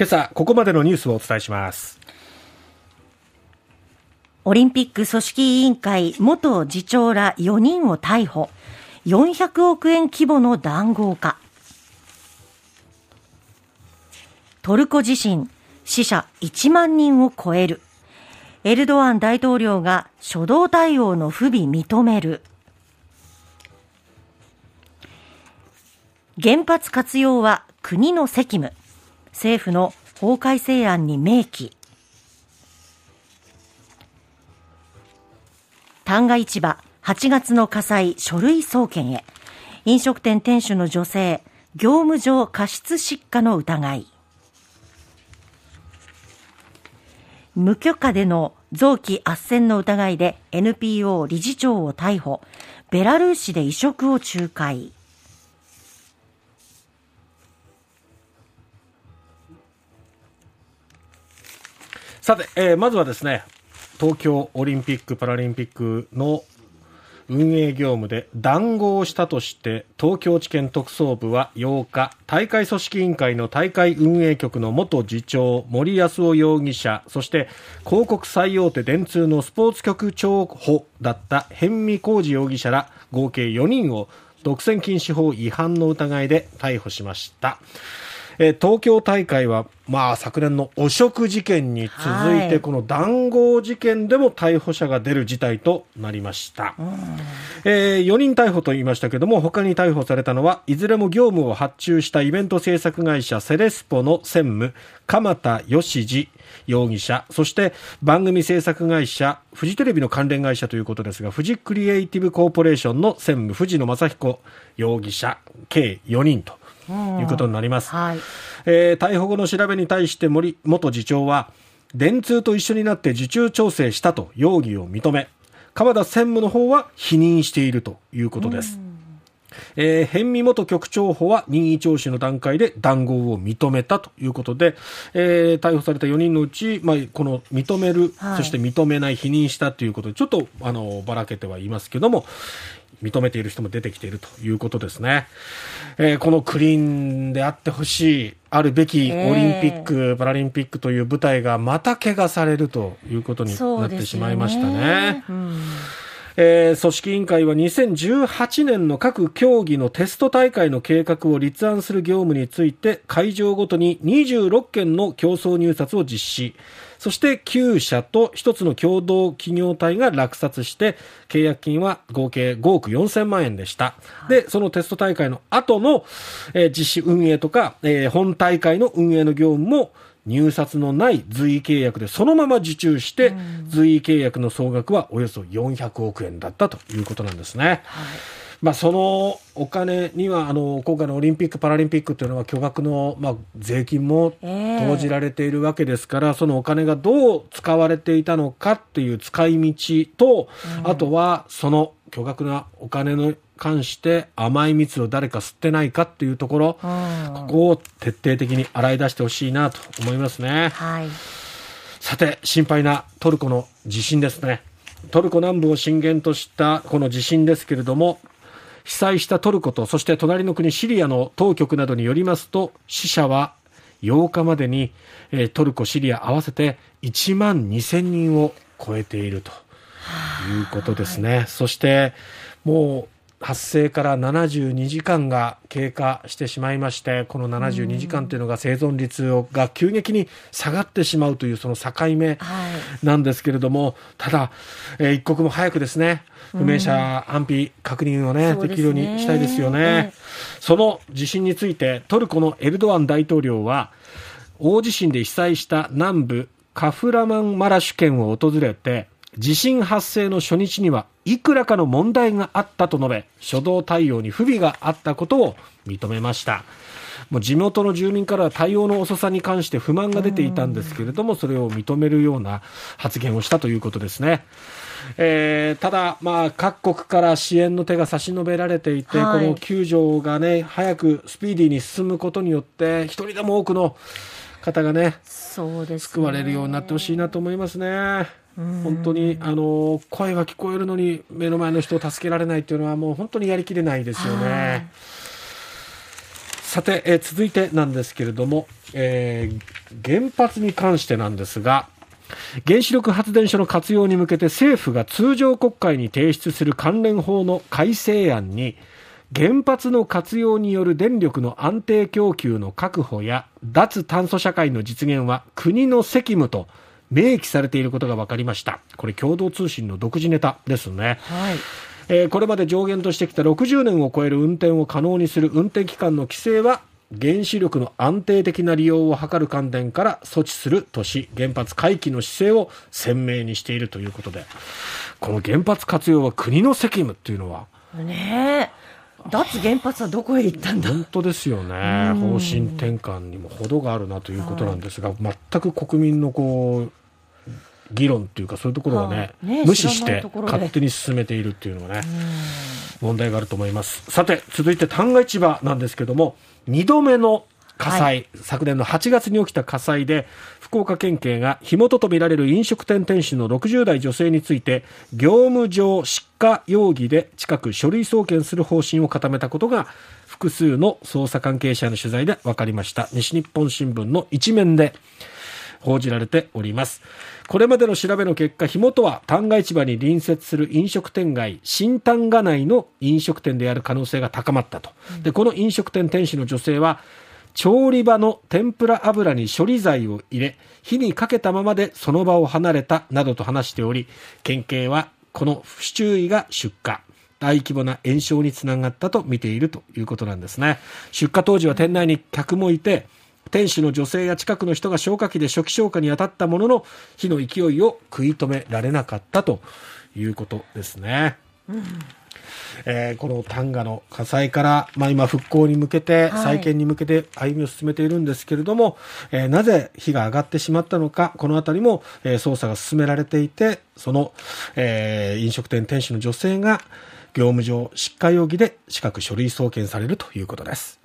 今朝ここまでのニュースをお伝えします。オリンピック組織委員会元次長ら4人を逮捕。400億円規模の談合か。トルコ地震死者1万人を超える。エルドアン大統領が初動対応の不備認める。原発活用は国の責務。政府の法改正案に明記。旦過市場8月の火災書類送検へ。飲食店店主の女性業務上過失失火の疑い。無許可での臓器斡旋の疑いで NPO 理事長を逮捕。ベラルーシで移植を仲介。さて、えー、まずはですね東京オリンピック・パラリンピックの運営業務で談合したとして東京地検特捜部は8日大会組織委員会の大会運営局の元次長森康夫容疑者そして広告最大手電通のスポーツ局長補だった逸見浩二容疑者ら合計4人を独占禁止法違反の疑いで逮捕しました。え東京大会は、まあ、昨年の汚職事件に続いて、この談合事件でも逮捕者が出る事態となりました、えー、4人逮捕と言いましたけども他に逮捕されたのはいずれも業務を発注したイベント制作会社セレスポの専務鎌田義次容疑者。そして番組制作会社フジテレビの関連会社ということですがフジクリエイティブコーポレーションの専務藤野正彦容疑者計4人ということになります、はい、えー、逮捕後の調べに対して森元次長は電通と一緒になって受注調整したと容疑を認め鎌田専務の方は否認しているということです。えー、逸見元局長補は任意聴取の段階で談合を認めたということで、えー、逮捕された4人のうち、まあ、この認める、はい、そして認めない、否認したということで、ちょっとあのばらけてはいますけども、認めている人も出てきているということですね。えー、このクリーンであってほしい、あるべきオリンピック、えー、パラリンピックという舞台がまた怪我されるということになってしまいましたね。えー、組織委員会は2018年の各競技のテスト大会の計画を立案する業務について会場ごとに26件の競争入札を実施。そして9社と1つの共同企業体が落札して契約金は合計5億4000万円でした、でそのテスト大会の後の、えー、実施運営とか、えー、本大会の運営の業務も入札のない随意契約でそのまま受注して、随意契約の総額はおよそ400億円だったということなんですね。はい。まあ、そのお金にはあの今回のオリンピック・パラリンピックというのは巨額の、まあ、税金も投じられているわけですから、えー、そのお金がどう使われていたのかっていう使い道と、うん、あとはその巨額なお金の関して甘い蜜を誰か吸ってないかっていうところ、うん、ここを徹底的に洗い出してほしいなと思いますね。はい、さて、心配なトルコの地震ですね。トルコ南部を震源としたこの地震ですけれども、被災したトルコと、そして隣の国シリアの当局などによりますと、死者は8日までに、えトルコ、シリア合わせて1万2000人を超えているということですね。そして、もう発生から72時間が経過してしまいまして、この72時間というのが生存率が急激に下がってしまうというその境目なんですけれども、はい、ただ、えー、一刻も早くですね、不明者安否確認をね、できるようにしたいですよね。その地震について、トルコのエルドアン大統領は、大地震で被災した南部カフラマンマラシュ県を訪れて、地震発生の初日にはいくらかの問題があったと述べ、初動対応に不備があったことを認めました。もう地元の住民からは対応の遅さに関して不満が出ていたんですけれども、それを認めるような発言をしたということですね。えー、ただ、まあ、各国から支援の手が差し伸べられていて、はい、この救助がね、早くスピーディーに進むことによって、一人でも多くの方がね、そうです、ね、救われるようになってほしいなと思いますね。本当にあの声は聞こえるのに目の前の人を助けられないというのはもう本当にやりきれないですよね。さて、えー続いてなんですけれども、えー原発に関してなんですが、原子力発電所の活用に向けて政府が通常国会に提出する関連法の改正案に、原発の活用による電力の安定供給の確保や脱炭素社会の実現は国の責務と明記されていることが分かりました。これ共同通信の独自ネタですね。はい。えーこれまで上限としてきた60年を超える運転を可能にする運転期間の規制は原子力の安定的な利用を図る観点から措置するとし原発回帰の姿勢を鮮明にしているということでこの原発活用は国の責務っていうのはねえ。脱原発はどこへ行ったんだ？本当ですよね方針転換にも程があるなということなんですが、全く国民のこう議論っていうかそういうところをね,、はい。ね無視して勝手に進めているっていうのがね、問題があると思います。さて続いて旦過市場なんですけども2度目の火災、昨年の8月に起きた火災で福岡県警が火元とみられる飲食店店主の60代女性について業務上失火容疑で近く書類送検する方針を固めたことが複数の捜査関係者への取材で分かりました。西日本新聞の一面で報じられております。これまでの調べの結果、火元は旦過市場に隣接する飲食店街、新旦過内の飲食店である可能性が高まったと。で、この飲食店店主の女性は、調理場の天ぷら油に処理剤を入れ、火にかけたままでその場を離れたなどと話しており、県警はこの不注意が出火。大規模な炎症につながったと見ているということなんですね。出火当時は店内に客もいて、店主の女性や近くの人が消火器で初期消火に当たったものの、火の勢いを食い止められなかったということですね。えーこの丹賀の火災から、まあ、今復興に向けて、はい再建に向けて歩みを進めているんですけれども、えーなぜ火が上がってしまったのか、このあたりも、えー捜査が進められていて、その、えー飲食店店主の女性が業務上失火容疑で近く書類送検されるということです。